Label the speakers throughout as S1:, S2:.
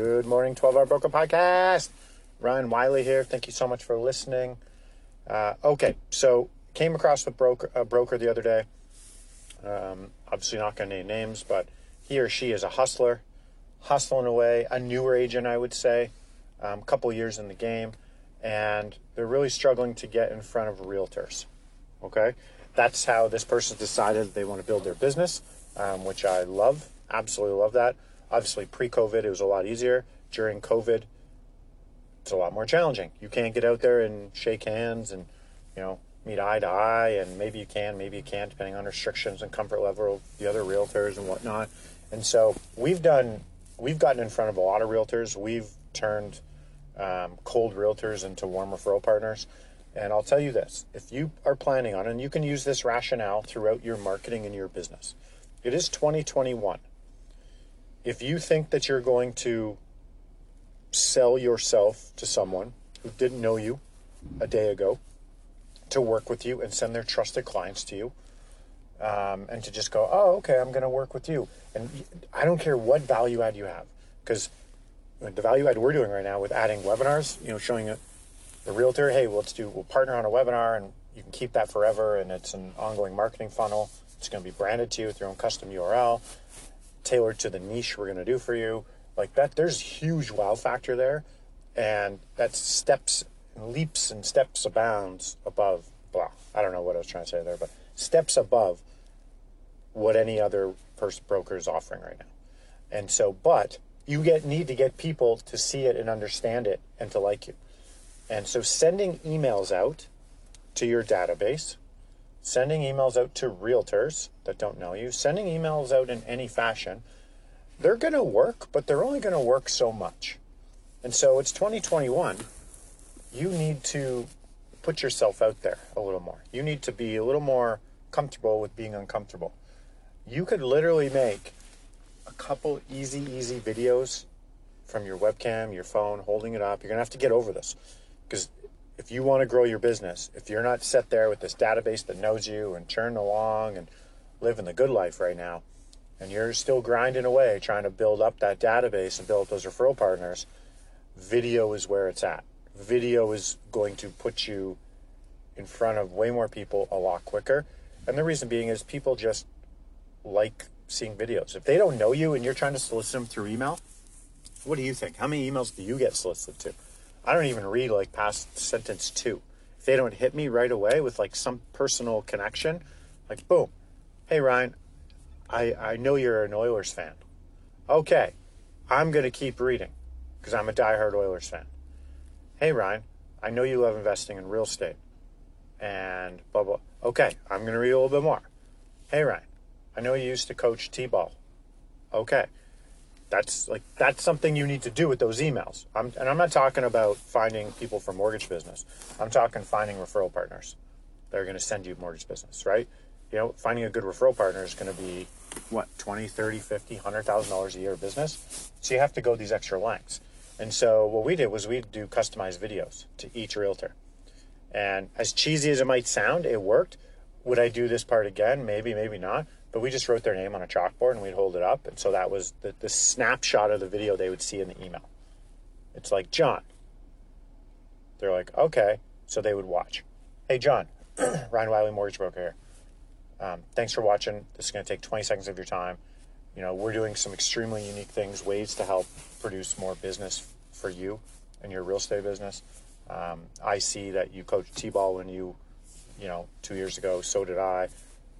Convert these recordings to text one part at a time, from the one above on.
S1: Good morning, 12 Hour Broker Podcast. Ryan Wiley here. Thank you so much for listening. Uh, okay, so came across the broker, a broker the other day. Um, obviously, not going to name names, but he or she is a hustler, hustling away, a newer agent, I would say, a um, couple years in the game, and they're really struggling to get in front of realtors. Okay, that's how this person decided they want to build their business, um, which I love, absolutely love that. Obviously, pre COVID, it was a lot easier. During COVID, it's a lot more challenging. You can't get out there and shake hands and, you know, meet eye to eye, and maybe you can, maybe you can't, depending on restrictions and comfort level of the other realtors and whatnot. And so we've done, we've gotten in front of a lot of realtors. We've turned um, cold realtors into warm referral partners. And I'll tell you this if you are planning on, and you can use this rationale throughout your marketing and your business, it is 2021 if you think that you're going to sell yourself to someone who didn't know you a day ago to work with you and send their trusted clients to you um, and to just go oh okay i'm going to work with you and i don't care what value add you have because the value add we're doing right now with adding webinars you know showing the realtor hey well, let's do we'll partner on a webinar and you can keep that forever and it's an ongoing marketing funnel. It's going to be branded to you with your own custom url tailored to the niche we're going to do for you. Like that, there's huge wow factor there. And that's steps, leaps and steps abounds above, blah. I don't know what I was trying to say there, but steps above what any other first broker is offering right now. And so, but you get need to get people to see it and understand it and to like you. And so sending emails out to your database sending emails out to realtors that don't know you, sending emails out in any fashion, they're going to work, but they're only going to work so much. And so it's 2021. You need to put yourself out there a little more. You need to be a little more comfortable with being uncomfortable. You could literally make a couple easy, easy videos from your webcam, your phone, holding it up. You're going to have to get over this because if you want to grow your business, if you're not set there with this database that knows you and churn along and living the good life right now, and you're still grinding away trying to build up that database and build those referral partners, video is where it's at. Video is going to put you in front of way more people a lot quicker. And the reason being is people just like seeing videos. If they don't know you and you're trying to solicit them through email, what do you think? How many emails do you get solicited to? I don't even read like past sentence two. If they don't hit me right away with like some personal connection, like boom, hey Ryan, I, I know you're an Oilers fan. Okay, I'm to keep reading because I'm a diehard Oilers fan. Hey Ryan, I know you love investing in real estate and blah, blah. Okay, I'm to read a little bit more. Hey Ryan, I know you used to coach T ball. Okay, that's like that's something you need to do with those emails. I'm, and I'm not talking about finding people for mortgage business. I'm talking finding referral partners that are going to send you mortgage business, right? You know, finding a good referral partner is going to be what 20, 30, 50, 100,000 dollars a year of business. So you have to go these extra lengths. And so what we did was we do customized videos to each realtor. And as cheesy as it might sound, it worked. Would I do this part again? Maybe, maybe not but we just wrote their name on a chalkboard and we'd hold it up. And so that was the, the snapshot of the video they would see in the email. It's like, John. They're like, okay. So they would watch. Hey, John, Ryan Wiley, mortgage broker here. Um, thanks for watching. This is going to take 20 seconds of your time. You know, we're doing some extremely unique things, ways to help produce more business for you and your real estate business. Um, I see that you coached T-ball when you, you know, two years ago. So did I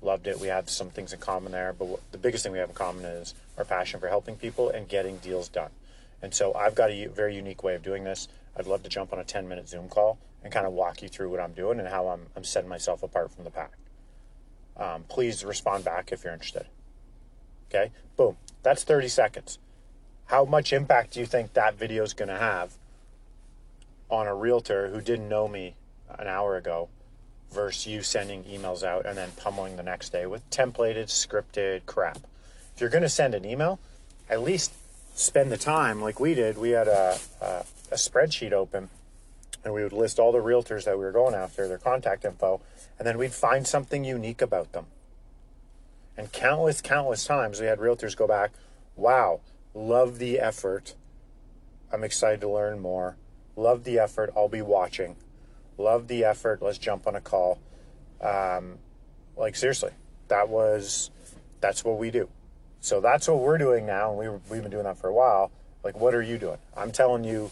S1: loved it. We have some things in common there, but the biggest thing we have in common is our passion for helping people and getting deals done. And so I've got a very unique way of doing this. I'd love to jump on a 10 minute Zoom call and kind of walk you through what I'm doing and how I'm, I'm setting myself apart from the pack. Um, please respond back if you're interested. Okay, boom. That's 30 seconds. How much impact do you think that video is going to have on a realtor who didn't know me an hour ago versus you sending emails out and then pummeling the next day with templated, scripted crap. If you're going to send an email, at least spend the time like we did. We had a, a, a spreadsheet open and we would list all the realtors that we were going after, their contact info, and then we'd find something unique about them. And countless, countless times we had realtors go back, wow, love the effort. I'm excited to learn more. Love the effort. I'll be watching. Love the effort. Let's jump on a call. Um, like seriously, that was that's what we do. So that's what we're doing now, and we we've been doing that for a while. Like, what are you doing? I'm telling you,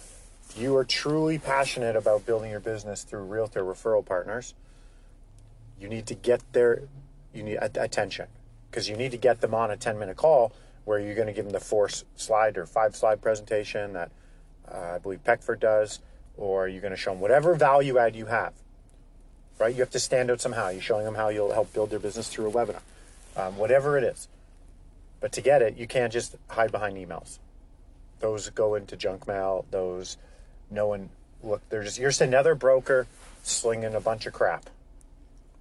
S1: if you are truly passionate about building your business through realtor referral partners, you need to get their you need attention because you need to get them on a 10 minute call where you're going to give them the four slide or five slide presentation that uh, I believe Peckford does, or you're going to show them whatever value add you have. Right? You have to stand out somehow. You're showing them how you'll help build their business through a webinar, um, whatever it is. But to get it, you can't just hide behind emails. Those go into junk mail. Those, no one look. They're just you're just another broker slinging a bunch of crap.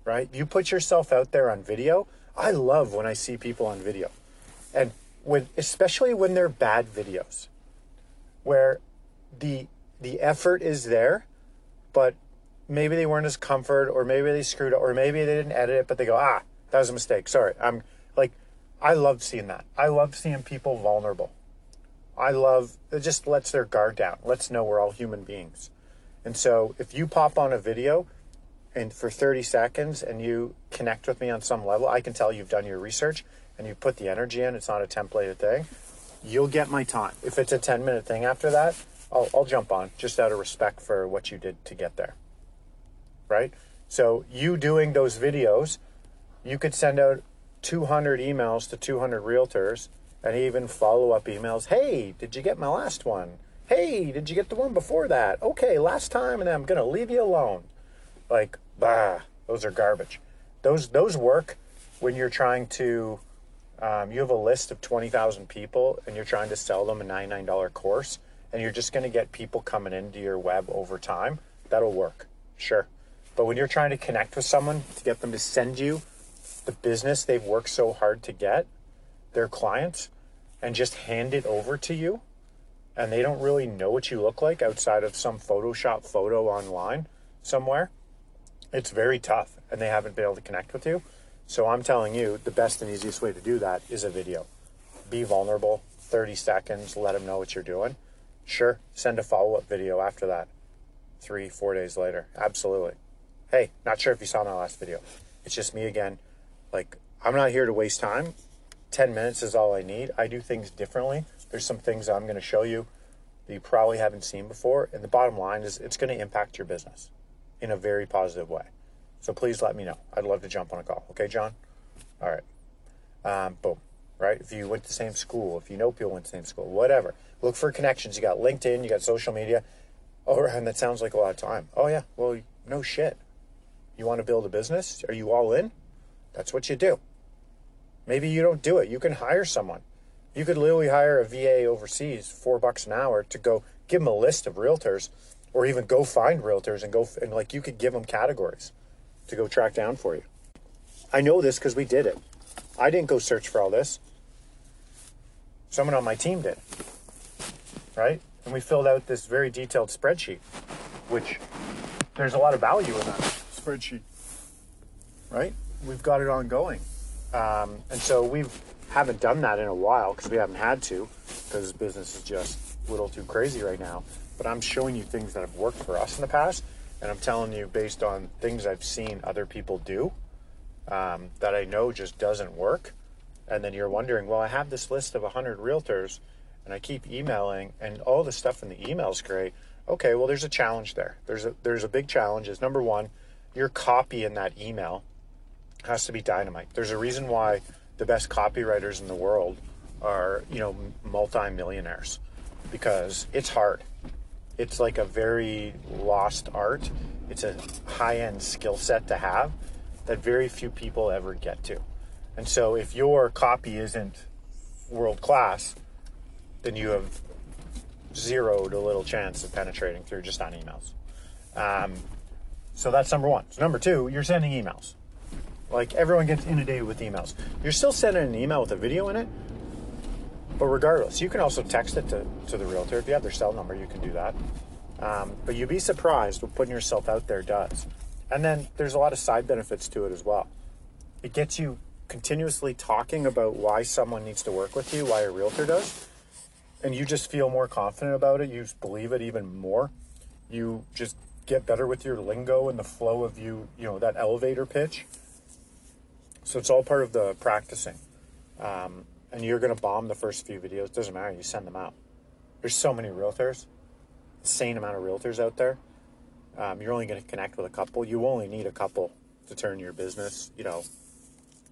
S1: Right? You put yourself out there on video. I love when I see people on video, and when especially when they're bad videos, where the the effort is there, but maybe they weren't as comfort, or maybe they screwed up, or maybe they didn't edit it, but they go, ah, that was a mistake. Sorry. I'm like, I love seeing that. I love seeing people vulnerable. I love it just lets their guard down, lets know we're all human beings. And so if you pop on a video and for 30 seconds and you connect with me on some level, I can tell you've done your research and you put the energy in, it's not a templated thing, you'll get my time. If it's a 10 minute thing after that, I'll, I'll jump on just out of respect for what you did to get there. Right? So, you doing those videos, you could send out 200 emails to 200 realtors and even follow up emails. Hey, did you get my last one? Hey, did you get the one before that? Okay, last time, and I'm going to leave you alone. Like, bah, those are garbage. Those those work when you're trying to. Um, you have a list of 20,000 people and you're trying to sell them a $99 course and you're just going to get people coming into your web over time, that'll work. Sure. But when you're trying to connect with someone to get them to send you the business they've worked so hard to get, their clients, and just hand it over to you, and they don't really know what you look like outside of some Photoshop photo online somewhere, it's very tough and they haven't been able to connect with you. So I'm telling you, the best and easiest way to do that is a video. Be vulnerable, 30 seconds, let them know what you're doing Sure, send a follow up video after that, three, four days later. Absolutely. Hey, not sure if you saw my last video. It's just me again. Like, I'm not here to waste time. 10 minutes is all I need. I do things differently. There's some things I'm going to show you that you probably haven't seen before. And the bottom line is it's going to impact your business in a very positive way. So please let me know. I'd love to jump on a call. Okay, John? All right. Um, boom. Right? If you went to the same school, if you know people went to the same school, whatever. Look for connections. You got LinkedIn, you got social media. Oh, and that sounds like a lot of time. Oh, yeah. Well, no shit. You want to build a business? Are you all in? That's what you do. Maybe you don't do it. You can hire someone. You could literally hire a VA overseas, four bucks an hour, to go give them a list of realtors, or even go find realtors and go and like you could give them categories to go track down for you. I know this because we did it. I didn't go search for all this. Someone on my team did right? And we filled out this very detailed spreadsheet, which there's a lot of value in that spreadsheet, right? We've got it ongoing. Um, and so we haven't done that in a while because we haven't had to because business is just a little too crazy right now. But I'm showing you things that have worked for us in the past. And I'm telling you based on things I've seen other people do um, that I know just doesn't work. And then you're wondering, well, I have this list of 100 realtors and I keep emailing and all the stuff in the email is great. Okay, well there's a challenge there. There's a there's a big challenge is number 1, your copy in that email has to be dynamite. There's a reason why the best copywriters in the world are, you know, multi-millionaires because it's hard. It's like a very lost art. It's a high-end skill set to have that very few people ever get to. And so if your copy isn't world class, then you have zero to little chance of penetrating through just on emails. Um, so that's number one. So number two, you're sending emails. Like everyone gets inundated with emails. You're still sending an email with a video in it, but regardless, you can also text it to, to the realtor. If you have their cell number, you can do that. Um, but you'd be surprised what putting yourself out there does. And then there's a lot of side benefits to it as well. It gets you continuously talking about why someone needs to work with you, why a realtor does, and you just feel more confident about it. You believe it even more. You just get better with your lingo and the flow of you, you know, that elevator pitch. So it's all part of the practicing. Um, and you're going to bomb the first few videos. Doesn't matter. You send them out. There's so many realtors, insane amount of realtors out there. Um, you're only going to connect with a couple. You only need a couple to turn your business, you know,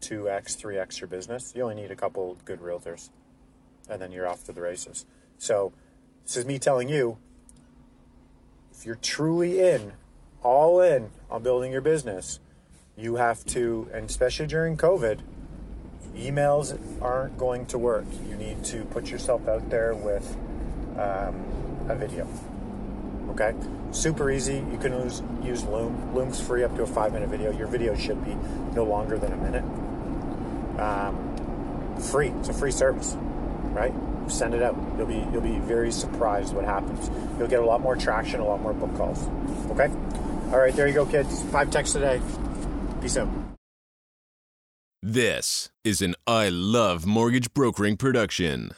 S1: 2x, 3x your business. You only need a couple good realtors, and then you're off to the races. So, this is me telling you if you're truly in, all in on building your business, you have to, and especially during COVID, emails aren't going to work. You need to put yourself out there with um, a video. Okay? Super easy. You can use, use Loom. Loom's free up to a five minute video. Your video should be no longer than a minute. Um, free. It's a free service, right? Send it out. You'll be you'll be very surprised what happens. You'll get a lot more traction, a lot more book calls. Okay? All right, there you go, kids. Five texts a day. Peace out.
S2: This is an I Love Mortgage Brokering production.